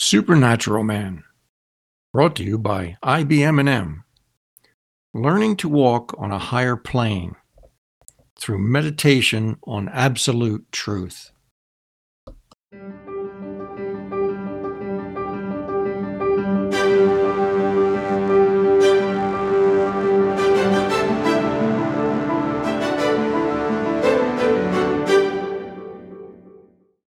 Supernatural Man, brought to you by IBM&M. Learning to walk on a higher plane through meditation on absolute truth.